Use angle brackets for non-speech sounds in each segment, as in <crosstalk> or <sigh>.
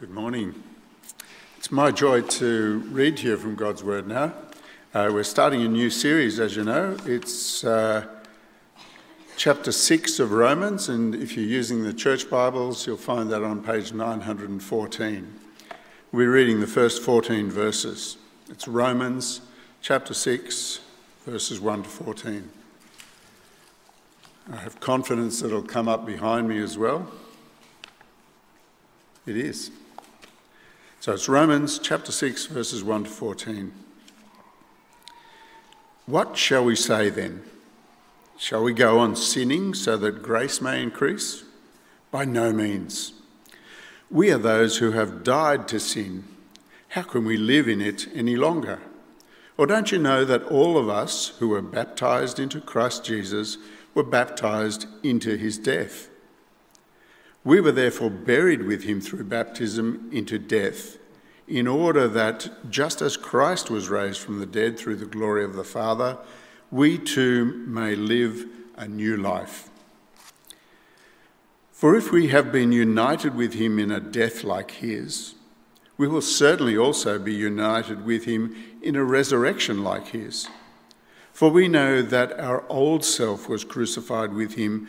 Good morning. It's my joy to read here from God's Word now. Uh, we're starting a new series, as you know. It's uh, chapter 6 of Romans, and if you're using the church Bibles, you'll find that on page 914. We're reading the first 14 verses. It's Romans chapter 6, verses 1 to 14. I have confidence that it'll come up behind me as well. It is. So it's Romans chapter 6, verses 1 to 14. What shall we say then? Shall we go on sinning so that grace may increase? By no means. We are those who have died to sin. How can we live in it any longer? Or don't you know that all of us who were baptized into Christ Jesus were baptized into his death? We were therefore buried with him through baptism into death, in order that, just as Christ was raised from the dead through the glory of the Father, we too may live a new life. For if we have been united with him in a death like his, we will certainly also be united with him in a resurrection like his. For we know that our old self was crucified with him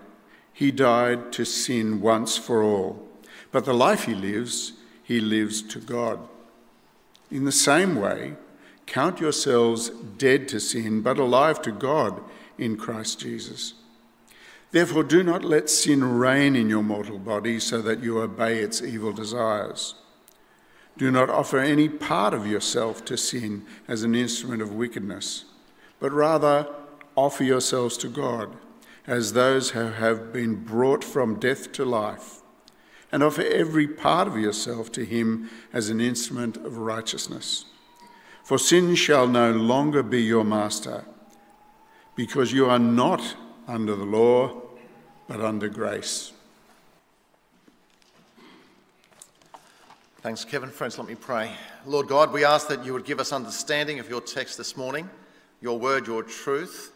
he died to sin once for all, but the life he lives, he lives to God. In the same way, count yourselves dead to sin, but alive to God in Christ Jesus. Therefore, do not let sin reign in your mortal body so that you obey its evil desires. Do not offer any part of yourself to sin as an instrument of wickedness, but rather offer yourselves to God as those who have been brought from death to life, and offer every part of yourself to him as an instrument of righteousness. For sin shall no longer be your master, because you are not under the law, but under grace. Thanks, Kevin. Friends, let me pray. Lord God, we ask that you would give us understanding of your text this morning, your word, your truth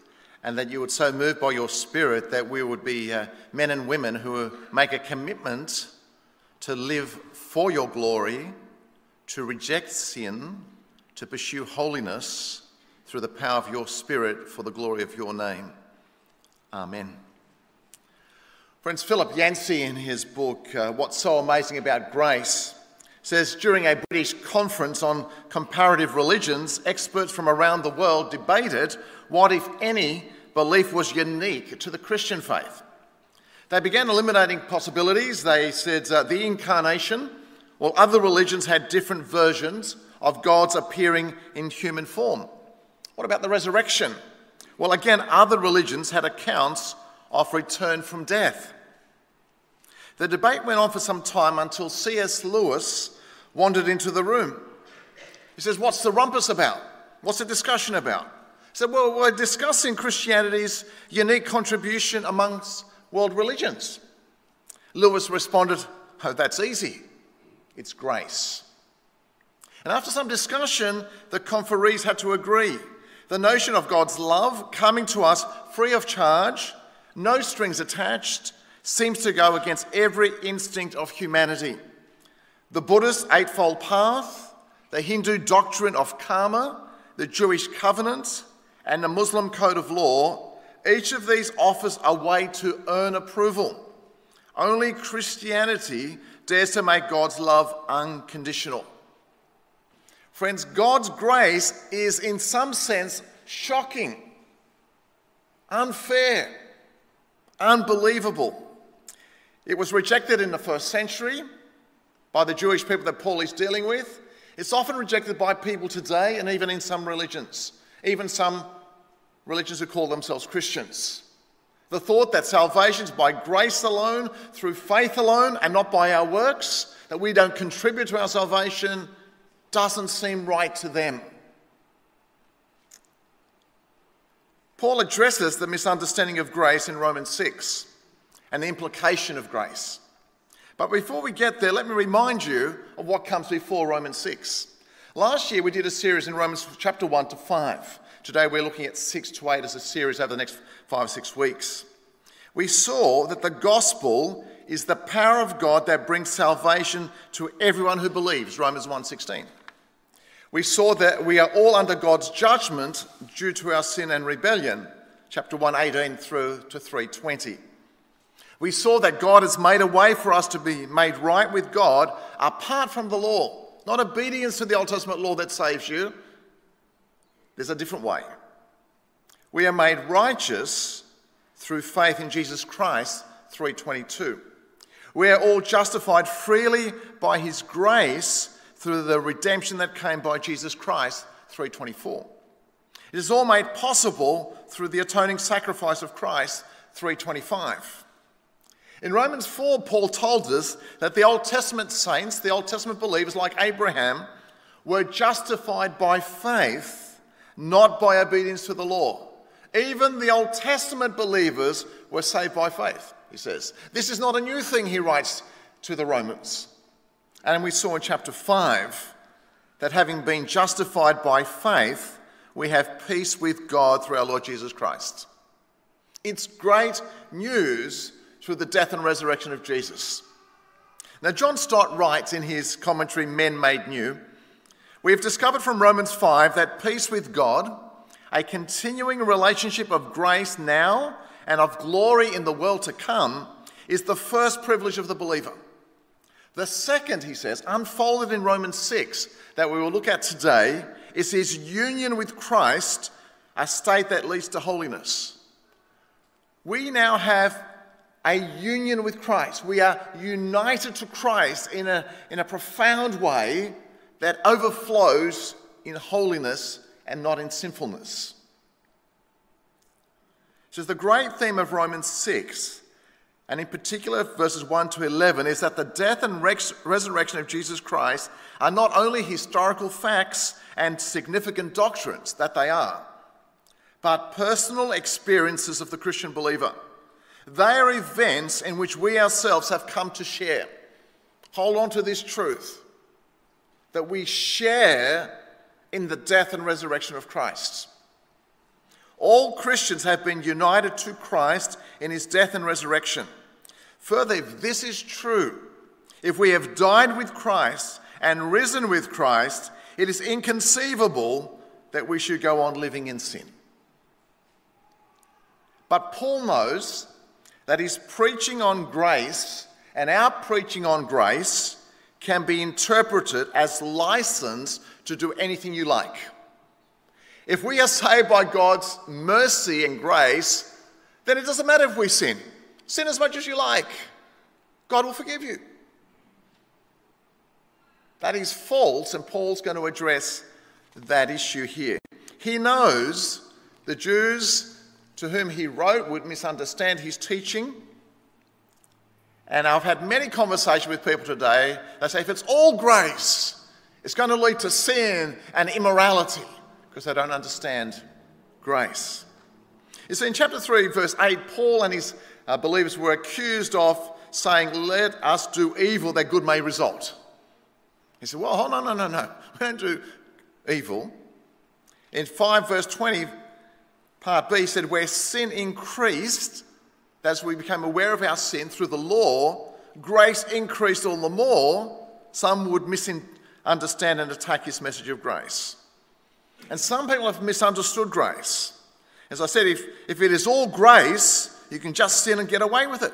and that you would so move by your Spirit that we would be uh, men and women who make a commitment to live for your glory, to reject sin, to pursue holiness through the power of your Spirit for the glory of your name. Amen. Friends, Philip Yancey, in his book, uh, What's So Amazing About Grace, says during a British conference on comparative religions, experts from around the world debated what, if any, belief was unique to the Christian faith. They began eliminating possibilities. They said uh, the incarnation, well, other religions had different versions of God's appearing in human form. What about the resurrection? Well, again, other religions had accounts of return from death. The debate went on for some time until C.S. Lewis wandered into the room. He says, What's the rumpus about? What's the discussion about? So, well, we're discussing Christianity's unique contribution amongst world religions. Lewis responded, Oh, that's easy. It's grace. And after some discussion, the conferees had to agree. The notion of God's love coming to us free of charge, no strings attached, seems to go against every instinct of humanity. The Buddhist Eightfold Path, the Hindu doctrine of karma, the Jewish covenant, and the Muslim code of law, each of these offers a way to earn approval. Only Christianity dares to make God's love unconditional. Friends, God's grace is in some sense shocking, unfair, unbelievable. It was rejected in the first century by the Jewish people that Paul is dealing with. It's often rejected by people today and even in some religions even some religions who call themselves Christians. The thought that salvation is by grace alone, through faith alone, and not by our works, that we don't contribute to our salvation, doesn't seem right to them. Paul addresses the misunderstanding of grace in Romans 6 and the implication of grace. But before we get there, let me remind you of what comes before Romans 6. Last year we did a series in Romans chapter 1 to 5. Today we're looking at 6 to 8 as a series over the next five or six weeks. We saw that the gospel is the power of God that brings salvation to everyone who believes, Romans 1:16. We saw that we are all under God's judgment due to our sin and rebellion, chapter 118 through to 320. We saw that God has made a way for us to be made right with God apart from the law. Not obedience to the Old Testament law that saves you. There's a different way. We are made righteous through faith in Jesus Christ, 322. We are all justified freely by his grace through the redemption that came by Jesus Christ, 324. It is all made possible through the atoning sacrifice of Christ, 325. In Romans 4, Paul told us that the Old Testament saints, the Old Testament believers like Abraham, were justified by faith, not by obedience to the law. Even the Old Testament believers were saved by faith, he says. This is not a new thing, he writes to the Romans. And we saw in chapter 5 that having been justified by faith, we have peace with God through our Lord Jesus Christ. It's great news through the death and resurrection of Jesus. Now, John Stott writes in his commentary, Men Made New, we have discovered from Romans 5 that peace with God, a continuing relationship of grace now and of glory in the world to come, is the first privilege of the believer. The second, he says, unfolded in Romans 6, that we will look at today, is his union with Christ, a state that leads to holiness. We now have a union with Christ. We are united to Christ in a, in a profound way that overflows in holiness and not in sinfulness. So, the great theme of Romans 6, and in particular verses 1 to 11, is that the death and res- resurrection of Jesus Christ are not only historical facts and significant doctrines, that they are, but personal experiences of the Christian believer. They are events in which we ourselves have come to share. Hold on to this truth that we share in the death and resurrection of Christ. All Christians have been united to Christ in his death and resurrection. Further, if this is true, if we have died with Christ and risen with Christ, it is inconceivable that we should go on living in sin. But Paul knows that is, preaching on grace and our preaching on grace can be interpreted as license to do anything you like. If we are saved by God's mercy and grace, then it doesn't matter if we sin. Sin as much as you like, God will forgive you. That is false, and Paul's going to address that issue here. He knows the Jews to whom he wrote would misunderstand his teaching. And I've had many conversations with people today. They say if it's all grace, it's going to lead to sin and immorality because they don't understand grace. You see, in chapter 3, verse 8, Paul and his uh, believers were accused of saying, Let us do evil that good may result. He said, Well, no, no, no, no. We don't do evil. In 5 verse 20, Part B said, where sin increased, as we became aware of our sin through the law, grace increased all the more. Some would misunderstand and attack his message of grace. And some people have misunderstood grace. As I said, if, if it is all grace, you can just sin and get away with it.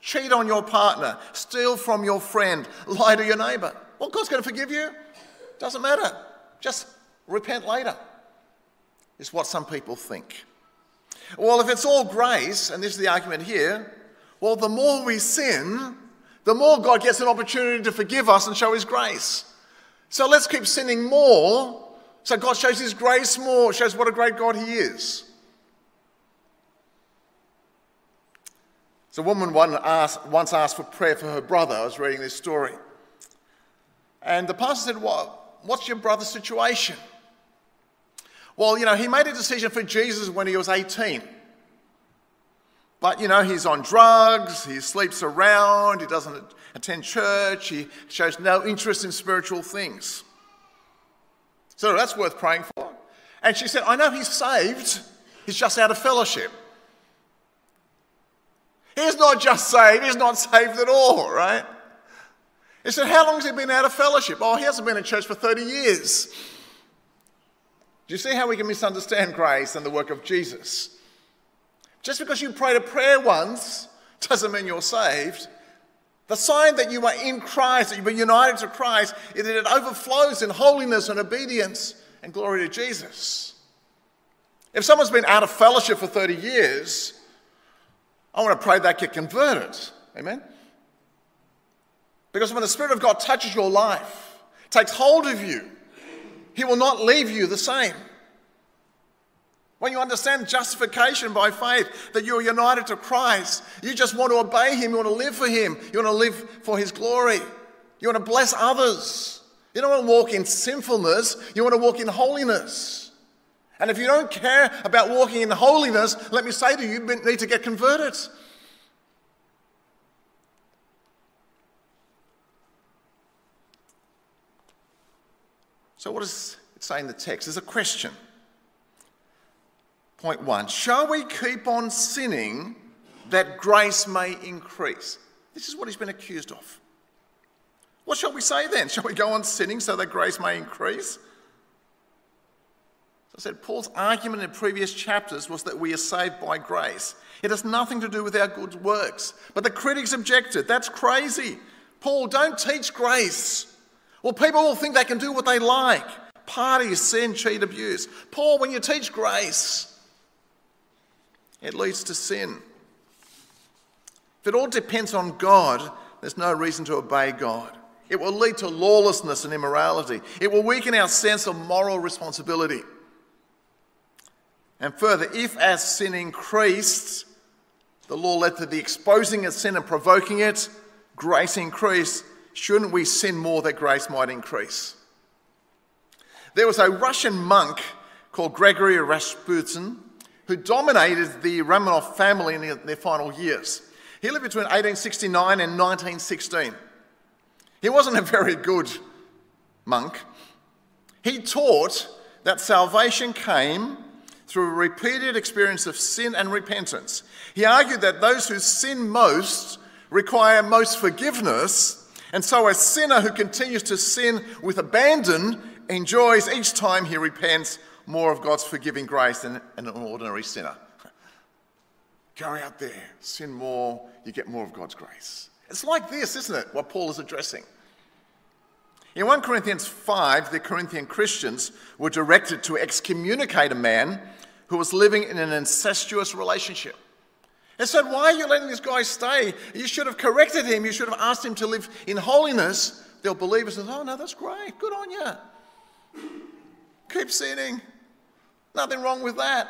Cheat on your partner, steal from your friend, lie to your neighbour. Well, God's going to forgive you. Doesn't matter. Just repent later is what some people think. Well, if it's all grace, and this is the argument here, well, the more we sin, the more God gets an opportunity to forgive us and show His grace. So let's keep sinning more so God shows His grace more, shows what a great God He is. So, a woman once asked for prayer for her brother. I was reading this story. And the pastor said, well, What's your brother's situation? Well, you know, he made a decision for Jesus when he was 18. But, you know, he's on drugs, he sleeps around, he doesn't attend church, he shows no interest in spiritual things. So that's worth praying for. And she said, I know he's saved, he's just out of fellowship. He's not just saved, he's not saved at all, right? He said, How long has he been out of fellowship? Oh, he hasn't been in church for 30 years. Do you see how we can misunderstand grace and the work of Jesus? Just because you prayed a prayer once doesn't mean you're saved. The sign that you are in Christ, that you've been united to Christ, is that it overflows in holiness and obedience and glory to Jesus. If someone's been out of fellowship for 30 years, I want to pray that get converted. Amen? Because when the Spirit of God touches your life, takes hold of you, He will not leave you the same. When you understand justification by faith, that you're united to Christ, you just want to obey Him, you want to live for Him, you want to live for His glory, you want to bless others. You don't want to walk in sinfulness, you want to walk in holiness. And if you don't care about walking in holiness, let me say to you, you need to get converted. So, what does it say in the text? There's a question. Point one Shall we keep on sinning that grace may increase? This is what he's been accused of. What shall we say then? <laughs> Shall we go on sinning so that grace may increase? I said, Paul's argument in previous chapters was that we are saved by grace. It has nothing to do with our good works. But the critics objected. That's crazy. Paul, don't teach grace. Well, people will think they can do what they like parties, sin, cheat, abuse. Paul, when you teach grace, it leads to sin. If it all depends on God, there's no reason to obey God. It will lead to lawlessness and immorality. It will weaken our sense of moral responsibility. And further, if as sin increased, the law led to the exposing of sin and provoking it, grace increased, shouldn't we sin more that grace might increase? There was a Russian monk called Gregory Rasputin who dominated the Romanov family in their final years. He lived between 1869 and 1916. He wasn't a very good monk. He taught that salvation came through a repeated experience of sin and repentance. He argued that those who sin most require most forgiveness, and so a sinner who continues to sin with abandon enjoys each time he repents more of God's forgiving grace than an ordinary sinner. <laughs> Go out there, sin more, you get more of God's grace. It's like this, isn't it? What Paul is addressing. In 1 Corinthians 5, the Corinthian Christians were directed to excommunicate a man who was living in an incestuous relationship. And said, Why are you letting this guy stay? You should have corrected him. You should have asked him to live in holiness. They'll believe us and Oh, no, that's great. Good on you. Keep sinning. Nothing wrong with that.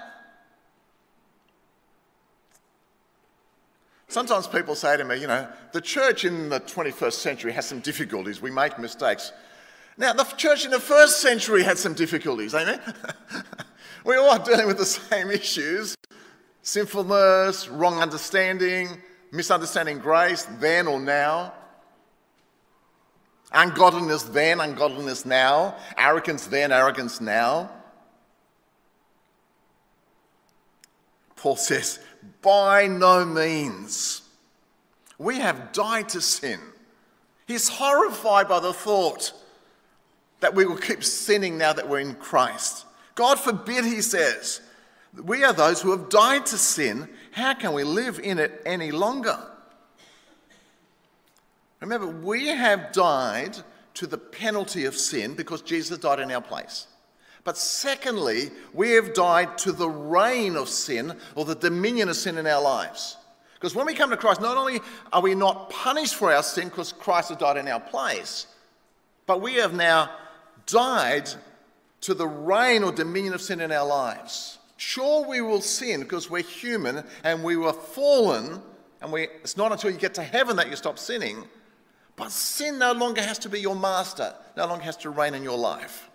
Sometimes people say to me, you know, the church in the 21st century has some difficulties. We make mistakes. Now, the church in the first century had some difficulties, amen? <laughs> we all are dealing with the same issues sinfulness, wrong understanding, misunderstanding grace, then or now. Ungodliness then, ungodliness now. Arrogance then, arrogance now. Paul says, by no means. We have died to sin. He's horrified by the thought that we will keep sinning now that we're in Christ. God forbid, he says. We are those who have died to sin. How can we live in it any longer? Remember, we have died to the penalty of sin because Jesus died in our place. But secondly, we have died to the reign of sin or the dominion of sin in our lives. Because when we come to Christ, not only are we not punished for our sin because Christ has died in our place, but we have now died to the reign or dominion of sin in our lives. Sure, we will sin because we're human and we were fallen and we, it's not until you get to heaven that you stop sinning. But sin no longer has to be your master, no longer has to reign in your life.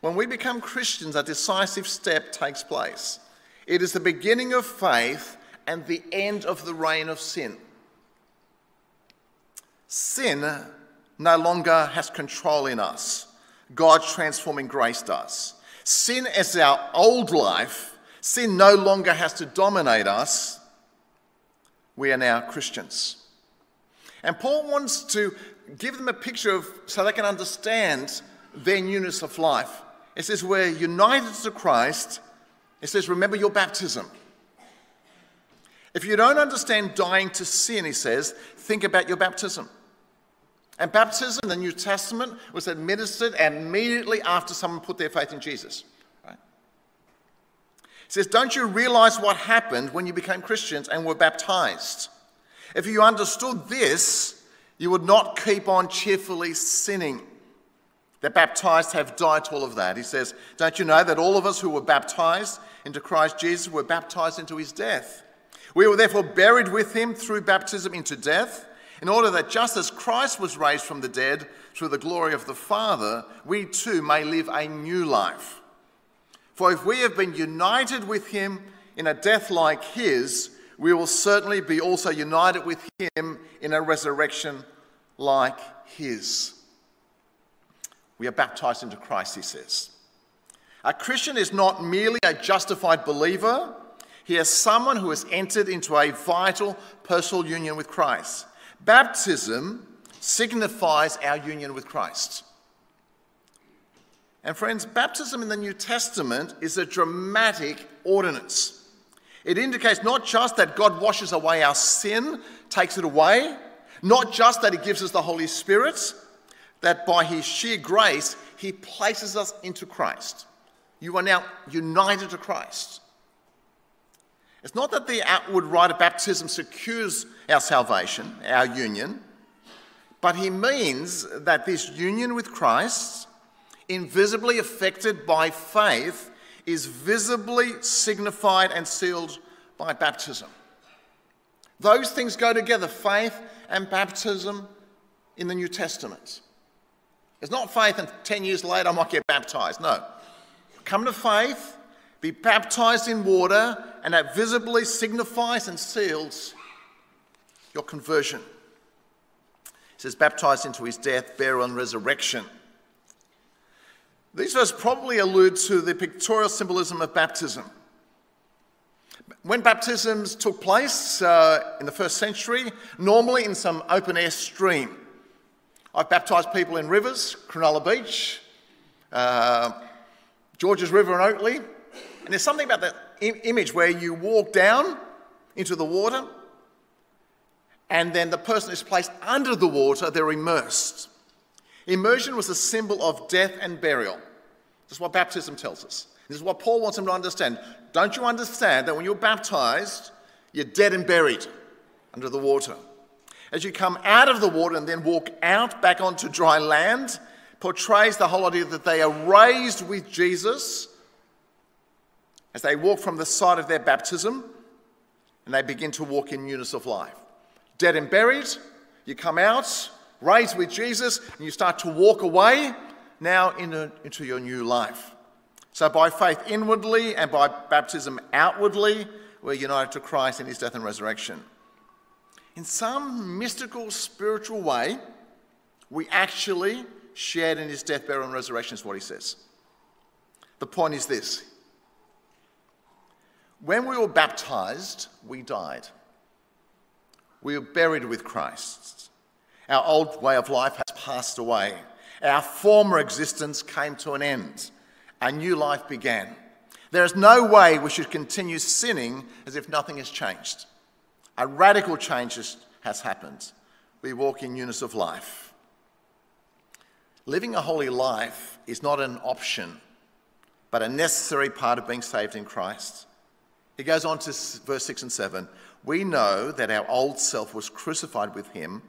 When we become Christians, a decisive step takes place. It is the beginning of faith and the end of the reign of sin. Sin no longer has control in us. God's transforming grace does. Sin is our old life. Sin no longer has to dominate us. We are now Christians. And Paul wants to give them a picture of so they can understand their newness of life. It says, We're united to Christ. It says, Remember your baptism. If you don't understand dying to sin, he says, think about your baptism. And baptism in the New Testament was administered immediately after someone put their faith in Jesus. Right? He says, Don't you realize what happened when you became Christians and were baptized? If you understood this, you would not keep on cheerfully sinning. The baptized have died to all of that. He says, Don't you know that all of us who were baptized into Christ Jesus were baptized into his death? We were therefore buried with him through baptism into death in order that just as Christ was raised from the dead through the glory of the Father, we too may live a new life. For if we have been united with him in a death like his, we will certainly be also united with him in a resurrection like his. We are baptized into Christ, he says. A Christian is not merely a justified believer, he is someone who has entered into a vital personal union with Christ. Baptism signifies our union with Christ. And friends, baptism in the New Testament is a dramatic ordinance. It indicates not just that God washes away our sin, takes it away, not just that He gives us the Holy Spirit, that by His sheer grace, He places us into Christ. You are now united to Christ. It's not that the outward rite of baptism secures our salvation, our union, but he means that this union with Christ, invisibly affected by faith, is visibly signified and sealed by baptism. Those things go together faith and baptism in the New Testament. It's not faith and 10 years later I might get baptized. No. Come to faith, be baptized in water, and that visibly signifies and seals your conversion. He says, baptized into his death, burial, and resurrection. These verses probably allude to the pictorial symbolism of baptism. When baptisms took place uh, in the first century, normally in some open air stream. I've baptised people in rivers, Cronulla Beach, uh, Georges River in Oatley, and there's something about that Im- image where you walk down into the water and then the person is placed under the water, they're immersed. Immersion was a symbol of death and burial. This is what baptism tells us. This is what Paul wants them to understand. Don't you understand that when you're baptized, you're dead and buried under the water? As you come out of the water and then walk out back onto dry land, portrays the whole idea that they are raised with Jesus as they walk from the site of their baptism and they begin to walk in newness of life. Dead and buried, you come out, raised with Jesus, and you start to walk away now into, your new life. So, by faith inwardly and by baptism outwardly, we're united to Christ in his death and resurrection. In some mystical, spiritual way, we actually shared in his death, burial, and resurrection, is what he says. The point is this when we were baptized, we died. We were buried with Christ. Our old way of life has passed away. Our former existence came to an end. A new life began. There is no way we should continue sinning as if nothing has changed. A radical change has happened. We walk in newness of life. Living a holy life is not an option, but a necessary part of being saved in Christ. He goes on to verse 6 and 7. We know that our old self was crucified with him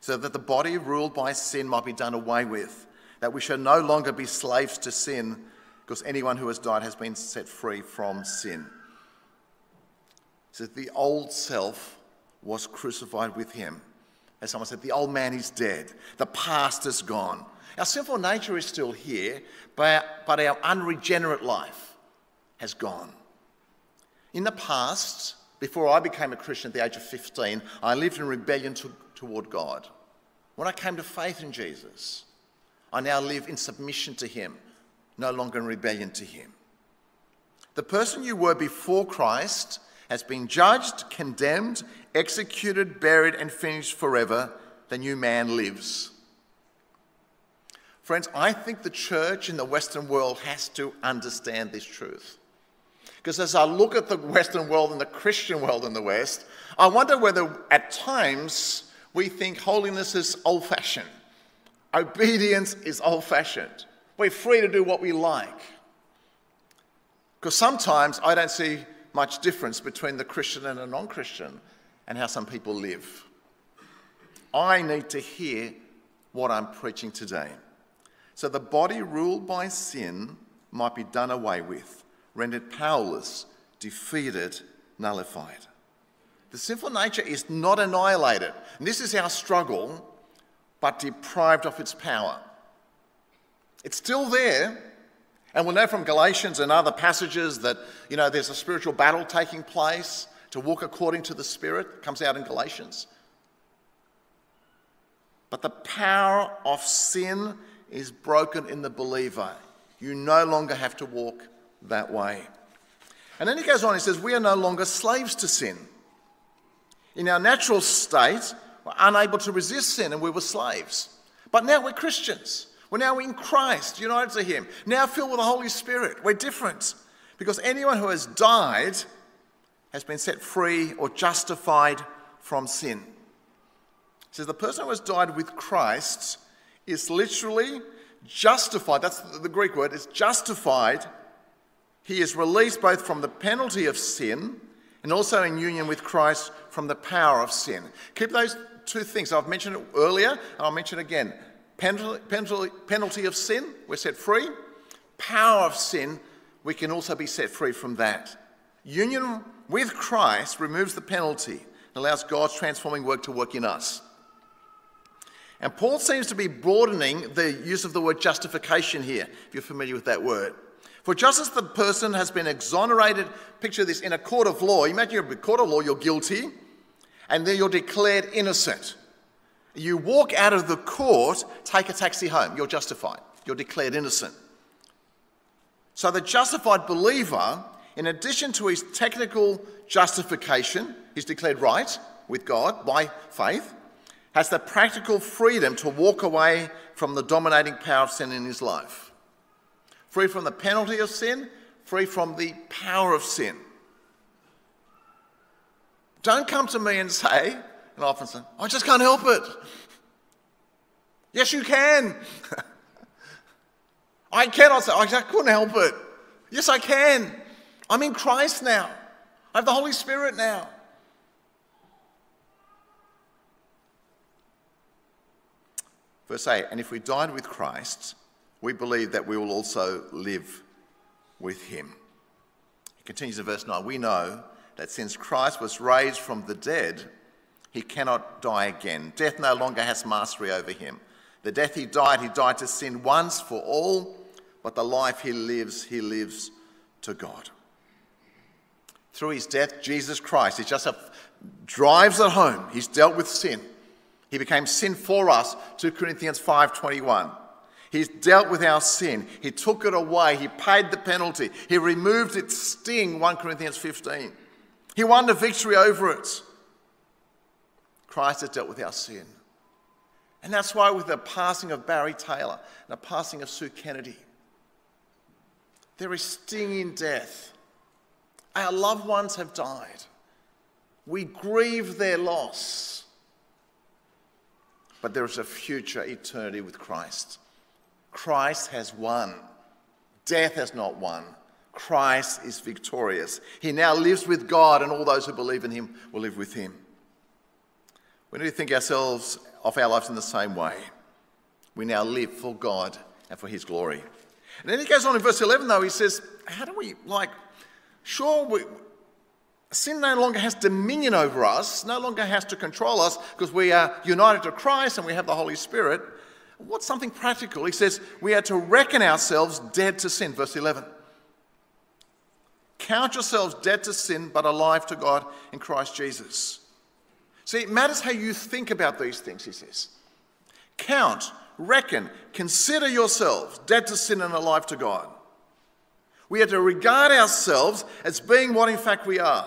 so that the body ruled by sin might be done away with, that we shall no longer be slaves to sin, because anyone who has died has been set free from sin. So the old self was crucified with him. As someone said, the old man is dead, the past is gone. Our sinful nature is still here, but, our unregenerate life has gone. In the past, before I became a Christian at the age of 15, I lived in rebellion to, toward God. When I came to faith in Jesus, I now live in submission to Him, no longer in rebellion to Him. The person you were before Christ has been judged, condemned, executed, buried, and finished forever. The new man lives. Friends, I think the church in the Western world has to understand this truth. Because as I look at the Western world and the Christian world in the West, I wonder whether at times we think holiness is old fashioned, obedience is old fashioned. We're free to do what we like. Because sometimes I don't see much difference between the Christian and the non Christian and how some people live. I need to hear what I'm preaching today. So the body ruled by sin might be done away with, rendered powerless, defeated, nullified. The sinful nature is not annihilated. And this is our struggle, but deprived of its power. It's still there. And we'll know from Galatians and other passages that, you know, there's a spiritual battle taking place to walk according to the Spirit. It comes out in Galatians. But the power of sin is broken in the believer. You no longer have to walk that way. And then he goes on, he says, We are no longer slaves to sin. In our natural state, we're unable to resist sin and we were slaves. But now we're Christians. We're now in Christ, united to Him, now filled with the Holy Spirit. We're different because anyone who has died has been set free or justified from sin. It says the person who has died with Christ is literally justified. That's the Greek word, it's justified. He is released both from the penalty of sin and also in union with Christ from the power of sin. Keep those two things. I've mentioned it earlier, and I'll mention it again penalty, penalty of sin, we're set free. Power of sin, we can also be set free from that. Union with Christ removes the penalty and allows God's transforming work to work in us. And Paul seems to be broadening the use of the word justification here, if you're familiar with that word. For just as the person has been exonerated, picture this in a court of law, imagine you're in a court of law, you're guilty, and then you're declared innocent. You walk out of the court, take a taxi home. You're justified. You're declared innocent. So the justified believer, in addition to his technical justification, he's declared right with God by faith, has the practical freedom to walk away from the dominating power of sin in his life. Free from the penalty of sin, free from the power of sin. Don't come to me and say, and often say, I just can't help it. Yes, you can. <laughs> I cannot say, I couldn't help it. Yes, I can. I'm in Christ now. I have the Holy Spirit now. Verse 8 And if we died with Christ, we believe that we will also live with him. He continues in verse 9 We know that since Christ was raised from the dead, he cannot die again. Death no longer has mastery over him. The death he died, he died to sin once for all, but the life he lives, he lives to God. Through his death, Jesus Christ, he just drives it home. He's dealt with sin. He became sin for us, 2 Corinthians 5:21. He's dealt with our sin. He took it away. He paid the penalty. He removed its sting, 1 Corinthians 15. He won the victory over it. Christ has dealt with our sin. And that's why, with the passing of Barry Taylor and the passing of Sue Kennedy, there is stinging death. Our loved ones have died. We grieve their loss. But there is a future eternity with Christ. Christ has won. Death has not won. Christ is victorious. He now lives with God, and all those who believe in him will live with him. We need to think ourselves of our lives in the same way. We now live for God and for His glory. And then he goes on in verse 11, though, he says, How do we, like, sure, we, sin no longer has dominion over us, no longer has to control us because we are united to Christ and we have the Holy Spirit. What's something practical? He says we are to reckon ourselves dead to sin, verse 11. Count yourselves dead to sin, but alive to God in Christ Jesus. See, it matters how you think about these things, he says. Count, reckon, consider yourselves dead to sin and alive to God. We are to regard ourselves as being what in fact we are.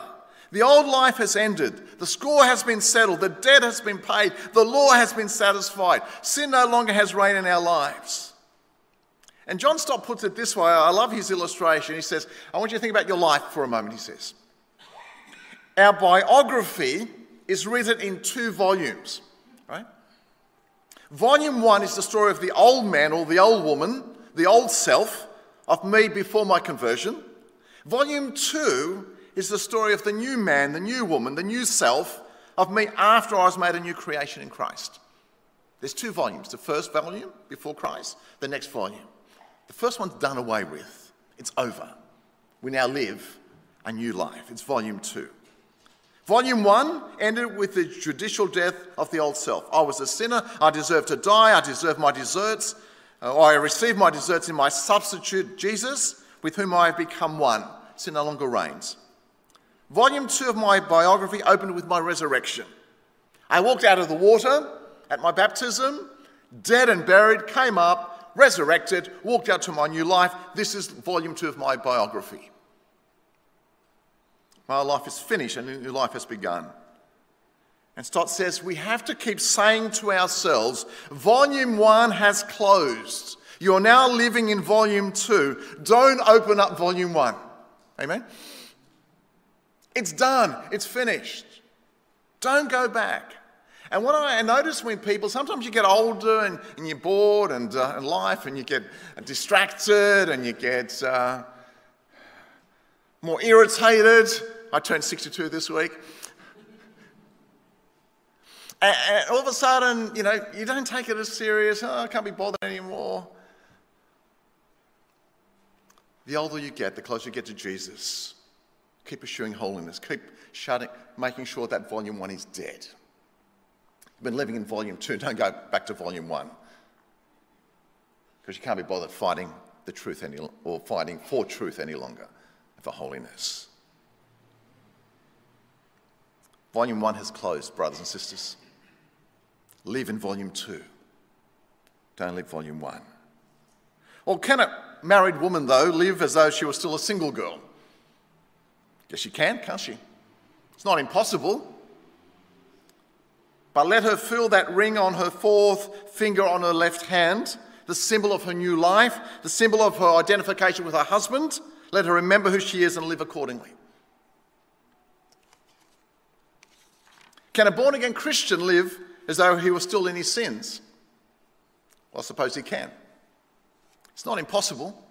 The old life has ended. The score has been settled. The debt has been paid. The law has been satisfied. Sin no longer has reign in our lives. And John Stott puts it this way. I love his illustration. He says, I want you to think about your life for a moment, he says. Our biography is written in two volumes, right? Volume one is the story of the old man or the old woman, the old self of me before my conversion. Volume two is the story of the new man, the new woman, the new self of me after I was made a new creation in Christ. There's two volumes the first volume before Christ, the next volume. The first one's done away with, it's over. We now live a new life. It's volume two. Volume one ended with the judicial death of the old self. I was a sinner. I deserved to die. I deserved my deserts. Uh, I received my deserts in my substitute, Jesus, with whom I have become one. Sin no longer reigns. Volume two of my biography opened with my resurrection. I walked out of the water at my baptism, dead and buried, came up, resurrected, walked out to my new life. This is volume two of my biography. My life is finished and a new life has begun. And Stott says we have to keep saying to ourselves, Volume 1 has closed. You're now living in Volume 2. Don't open up Volume 1. Amen? It's done, it's finished. Don't go back. And what I notice when people, sometimes you get older and, and you're bored and, uh, life and you get distracted and you get uh, more irritated I turned 62 this week. And, and all of a sudden, you know, you don't take it as serious. Oh, I can't be bothered anymore. The older you get, the closer you get to Jesus. Keep pursuing holiness. Keep shutting, making sure that volume one is dead. You've been living in volume two. <laughs> Don't go back to volume one. Because you can't be bothered fighting the truth any or fighting for truth any longer, for holiness. Volume 1 has closed, brothers and sisters. Live in Volume 2. Don't live Volume 1. Or can a married woman, though, live as though she was still a single girl? Yes, she can, can't she? It's not impossible. But let her feel that ring on her fourth finger on her left hand, the symbol of her new life, the symbol of her identification with her husband. Let her remember who she is and live accordingly. Can a born again Christian live as though he was still in his sins? Well, I suppose he can. It's not impossible.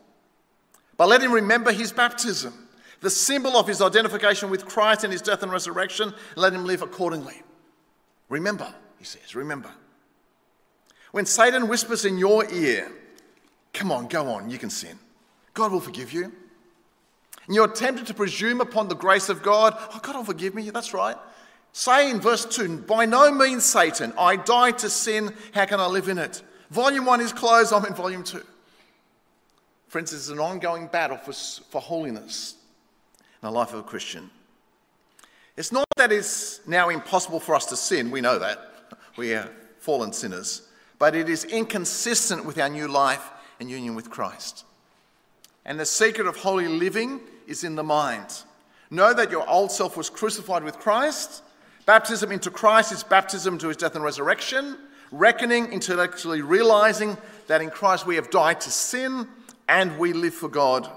But let him remember his baptism, the symbol of his identification with Christ and his death and resurrection, let him live accordingly. Remember, he says, remember. When Satan whispers in your ear, Come on, go on, you can sin. God will forgive you. And you're tempted to presume upon the grace of God, Oh, God will forgive me. That's right. Say in verse 2 By no means, Satan, I died to sin. How can I live in it? Volume 1 is closed. I'm in volume 2. Friends, this is an ongoing battle for, for holiness in the life of a Christian. It's not that it's now impossible for us to sin. We know that. <laughs> We are fallen sinners. But it is inconsistent with our new life and union with Christ. And the secret of holy living is in the mind. Know that your old self was crucified with Christ Baptism into Christ is baptism to his death and resurrection, reckoning, intellectually realizing that in Christ we have died to sin and we live for God.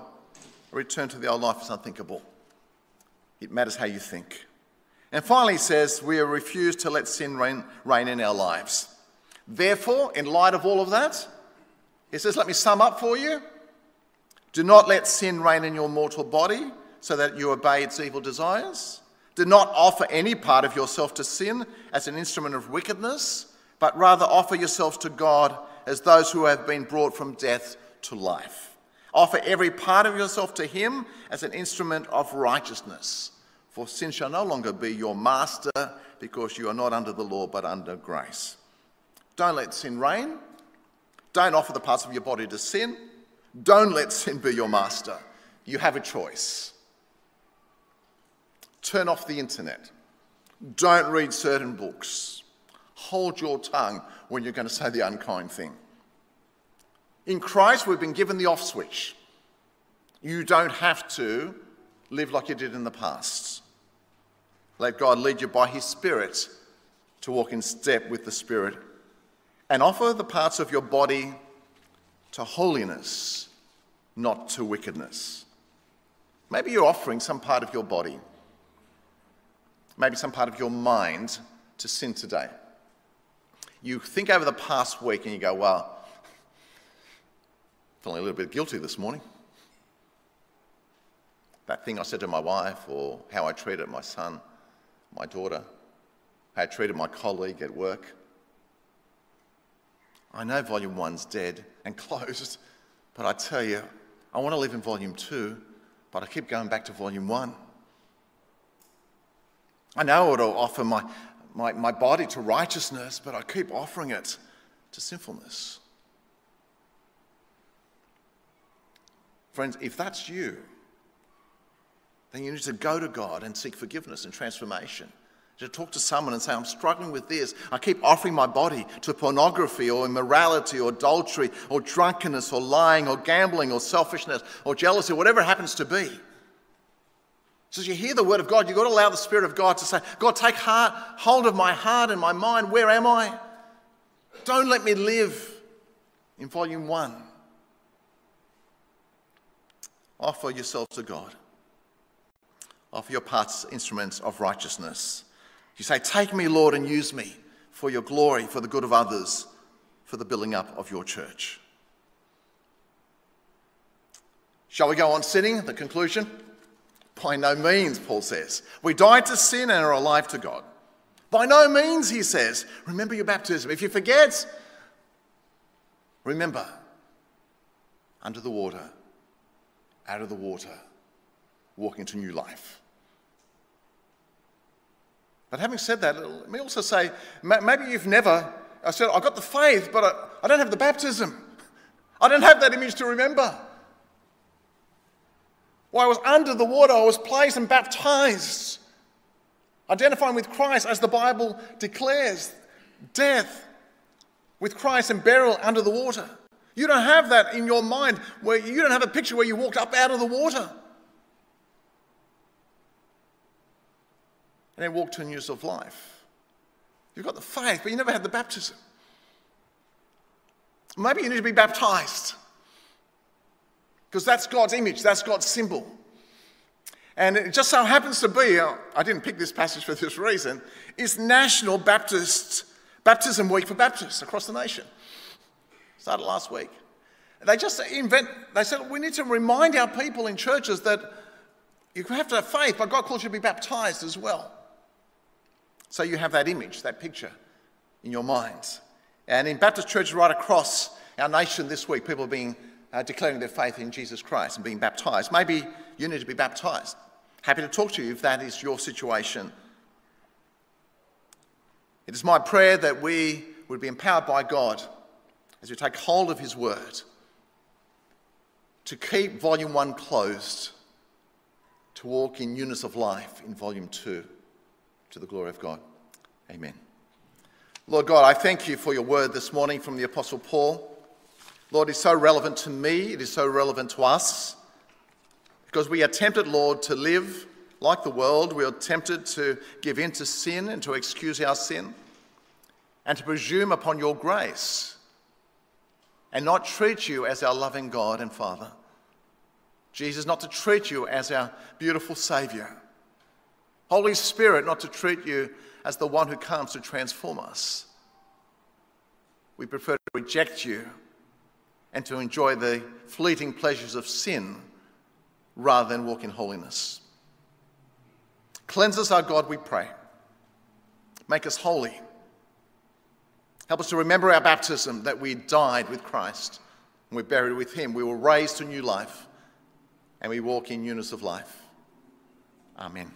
A return to the old life is unthinkable. It matters how you think. And finally, he says, we are refused to let sin reign, reign in our lives. Therefore, in light of all of that, he says, let me sum up for you. Do not let sin reign in your mortal body so that you obey its evil desires. Do not offer any part of yourself to sin as an instrument of wickedness, but rather offer yourselves to God as those who have been brought from death to life. Offer every part of yourself to Him as an instrument of righteousness For sin shall no longer be your master because you are not under the law but under grace. Don't let sin reign. Don't offer the parts of your body to sin. Don't let sin be your master. You have a choice. Turn off the internet. Don't read certain books. Hold your tongue when you're going to say the unkind thing. In Christ, we've been given the off switch. You don't have to live like you did in the past. Let God lead you by His Spirit to walk in step with the Spirit and offer the parts of your body to holiness, not to wickedness. Maybe you're offering some part of your body, maybe some part of your mind to sin today. You think over the past week and you go, well, feeling a little bit guilty this morning. That thing I said to my wife, or how I treated my son, my daughter, how I treated my colleague at work. I know volume one's dead and <laughs> closed, but I tell you, I want to live in volume two, but I keep going back to volume one. I know it'll offer my, my, my body to righteousness, but I keep offering it to sinfulness. Friends, if that's you, then you need to go to God and seek forgiveness and transformation to talk to someone and say, I'm struggling with this. I keep offering my body to pornography or immorality or adultery or drunkenness or lying or gambling or selfishness or jealousy, whatever it happens to be. So as you hear the word of God, you've got to allow the Spirit of God to say, God, take heart, hold of my heart and my mind. Where am I? Don't let me live in volume one. Offer yourself to God. Offer your parts, instruments of righteousness. You say, Take me, Lord, and use me for your glory, for the good of others, for the building up of your church. Shall we go on sinning? The conclusion? By no means, Paul says. We died to sin and are alive to God. By no means, he says. Remember your baptism. If you forget, remember under the water, out of the water, walking into new life. But having said that, let me also say maybe you've never, I said, I got the faith, but I, I don't have the baptism. <laughs> I don't have that image to remember. While I was under the water, I was placed and baptized, identifying with Christ as the Bible declares death with Christ and burial under the water. You don't have that in your mind where you don't have a picture where you walked up out of the water. and then walk to news of life. You've got the faith, but you never had the baptism. Maybe you need to be baptized because that's God's image, that's God's symbol. And it just so happens to be, uh, I didn't pick this passage for this reason, is National Baptist Baptism Week for Baptists across the nation. Started last week. They just invent, they said, we need to remind our people in churches that you have to have faith, but God calls you to be baptized as well. So you have that image, that picture in your minds. And in Baptist churches right across our nation this week, people are being uh, declaring their faith in Jesus Christ and being baptized. Maybe you need to be baptized. Happy to talk to you if that is your situation. It is my prayer that we would be empowered by God as we take hold of His word to keep volume one closed, to walk in newness of life in volume two to the glory of God. Amen. Lord God, I thank you for your word this morning from the Apostle Paul. Lord, it's so relevant to me, it is so relevant to us, because we are tempted, Lord, to live like the world. We are tempted to give in to sin and to excuse our sin and to presume upon your grace and not treat you as our loving God and Father. Jesus, not to treat you as our beautiful Saviour Holy Spirit, not to treat you as the one who comes to transform us. We prefer to reject you and to enjoy the fleeting pleasures of sin rather than walk in holiness. Cleanse us, our God, we pray. Make us holy. Help us to remember our baptism that we died with Christ and we're buried with him. We were raised to new life and we walk in newness of life. Amen.